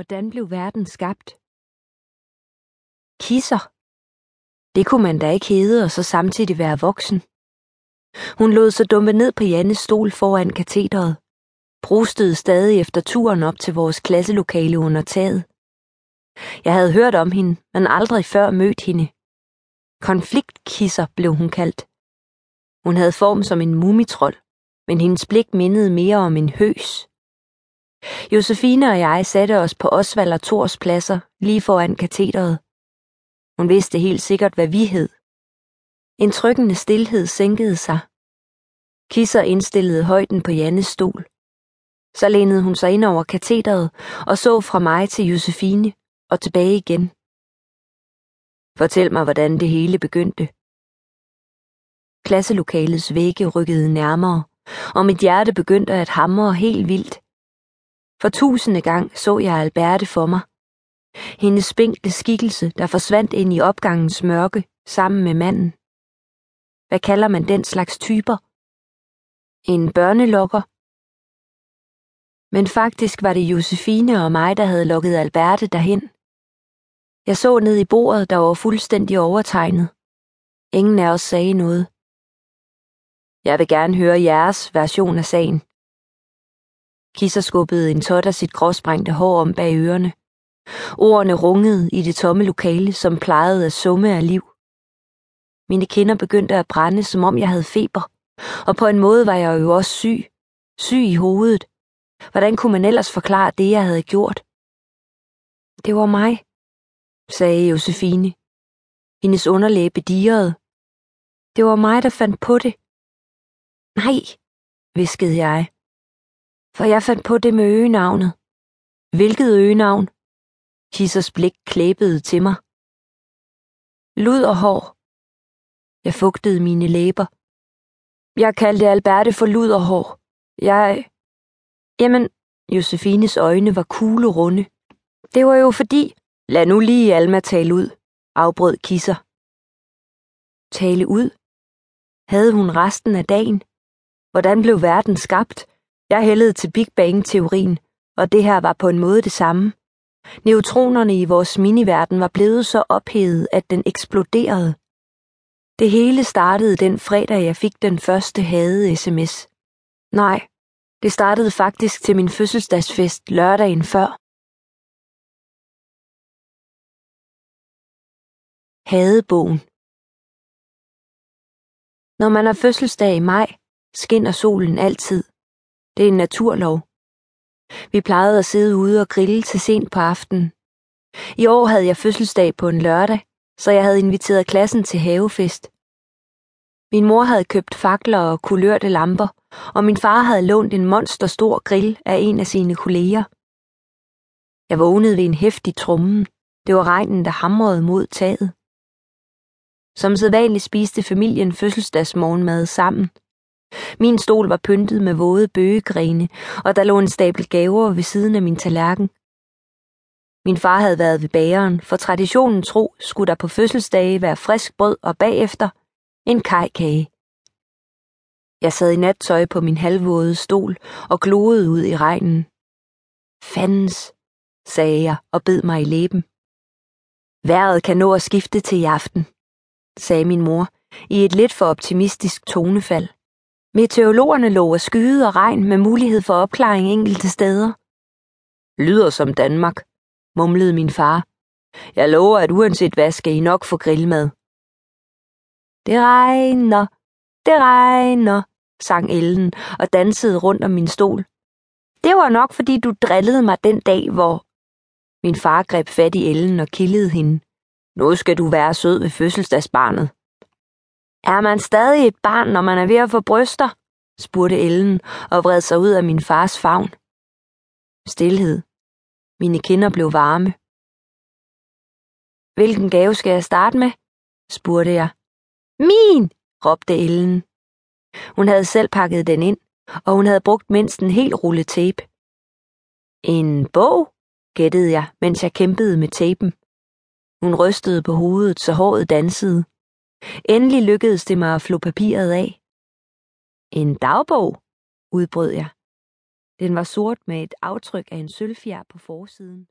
Hvordan blev verden skabt? Kisser. Det kunne man da ikke hedde og så samtidig være voksen. Hun lod sig dumpe ned på Jannes stol foran katedret, brustede stadig efter turen op til vores klasselokale under taget. Jeg havde hørt om hende, men aldrig før mødt hende. Konfliktkisser blev hun kaldt. Hun havde form som en mumitrol, men hendes blik mindede mere om en høs. Josefine og jeg satte os på Osvald og Tors pladser lige foran katedret. Hun vidste helt sikkert, hvad vi hed. En trykkende stillhed sænkede sig. Kisser indstillede højden på Jannes stol. Så lænede hun sig ind over katedret og så fra mig til Josefine og tilbage igen. Fortæl mig, hvordan det hele begyndte. Klasselokalets vægge rykkede nærmere, og mit hjerte begyndte at hamre helt vildt. For tusinde gang så jeg Alberte for mig. Hendes spinkle skikkelse, der forsvandt ind i opgangens mørke sammen med manden. Hvad kalder man den slags typer? En børnelokker? Men faktisk var det Josefine og mig, der havde lukket Alberte derhen. Jeg så ned i bordet, der var fuldstændig overtegnet. Ingen af os sagde noget. Jeg vil gerne høre jeres version af sagen. Kisser skubbede en tot af sit gråsprængte hår om bag ørerne. Ordene rungede i det tomme lokale, som plejede at summe af liv. Mine kinder begyndte at brænde, som om jeg havde feber, og på en måde var jeg jo også syg. Syg i hovedet. Hvordan kunne man ellers forklare det, jeg havde gjort? Det var mig, sagde Josefine. Hendes underlæbe dirrede. Det var mig, der fandt på det. Nej, viskede jeg. For jeg fandt på det med øgenavnet. Hvilket øgenavn? Kissers blik klæbede til mig. Lud og hår. Jeg fugtede mine læber. Jeg kaldte Alberte for lud og hår. Jeg... Jamen, Josefines øjne var kuglerunde. Det var jo fordi... Lad nu lige Alma tale ud, afbrød Kisser. Tale ud? Havde hun resten af dagen? Hvordan blev verden skabt? Jeg hældede til Big Bang-teorien, og det her var på en måde det samme. Neutronerne i vores miniverden var blevet så ophedet, at den eksploderede. Det hele startede den fredag, jeg fik den første hade sms. Nej, det startede faktisk til min fødselsdagsfest lørdagen før. Hadebogen Når man har fødselsdag i maj, skinner solen altid. Det er en naturlov. Vi plejede at sidde ude og grille til sent på aftenen. I år havde jeg fødselsdag på en lørdag, så jeg havde inviteret klassen til havefest. Min mor havde købt fakler og kulørte lamper, og min far havde lånt en monsterstor grill af en af sine kolleger. Jeg vågnede ved en hæftig trummen. Det var regnen, der hamrede mod taget. Som sædvanligt spiste familien fødselsdagsmorgenmad sammen. Min stol var pyntet med våde bøgegrene, og der lå en stabel gaver ved siden af min tallerken. Min far havde været ved bageren, for traditionen tro skulle der på fødselsdage være frisk brød og bagefter en kajkage. Jeg sad i nattøj på min halvvåde stol og gloede ud i regnen. Fandens, sagde jeg og bed mig i læben. Været kan nå at skifte til i aften, sagde min mor i et lidt for optimistisk tonefald. Meteorologerne lover skyde og regn med mulighed for opklaring enkelte steder. Lyder som Danmark, mumlede min far. Jeg lover, at uanset hvad skal I nok få grillmad. Det regner, det regner, sang Ellen og dansede rundt om min stol. Det var nok, fordi du drillede mig den dag, hvor... Min far greb fat i Ellen og kildede hende. Nu skal du være sød ved fødselsdagsbarnet. Er man stadig et barn, når man er ved at få bryster? spurgte Ellen og vred sig ud af min fars favn. Stilhed. Mine kinder blev varme. Hvilken gave skal jeg starte med? spurgte jeg. Min! råbte Ellen. Hun havde selv pakket den ind, og hun havde brugt mindst en hel rulle tape. En bog? gættede jeg, mens jeg kæmpede med tapen. Hun rystede på hovedet, så håret dansede. Endelig lykkedes det mig at flå papiret af. En dagbog, udbrød jeg. Den var sort med et aftryk af en sølvfjer på forsiden.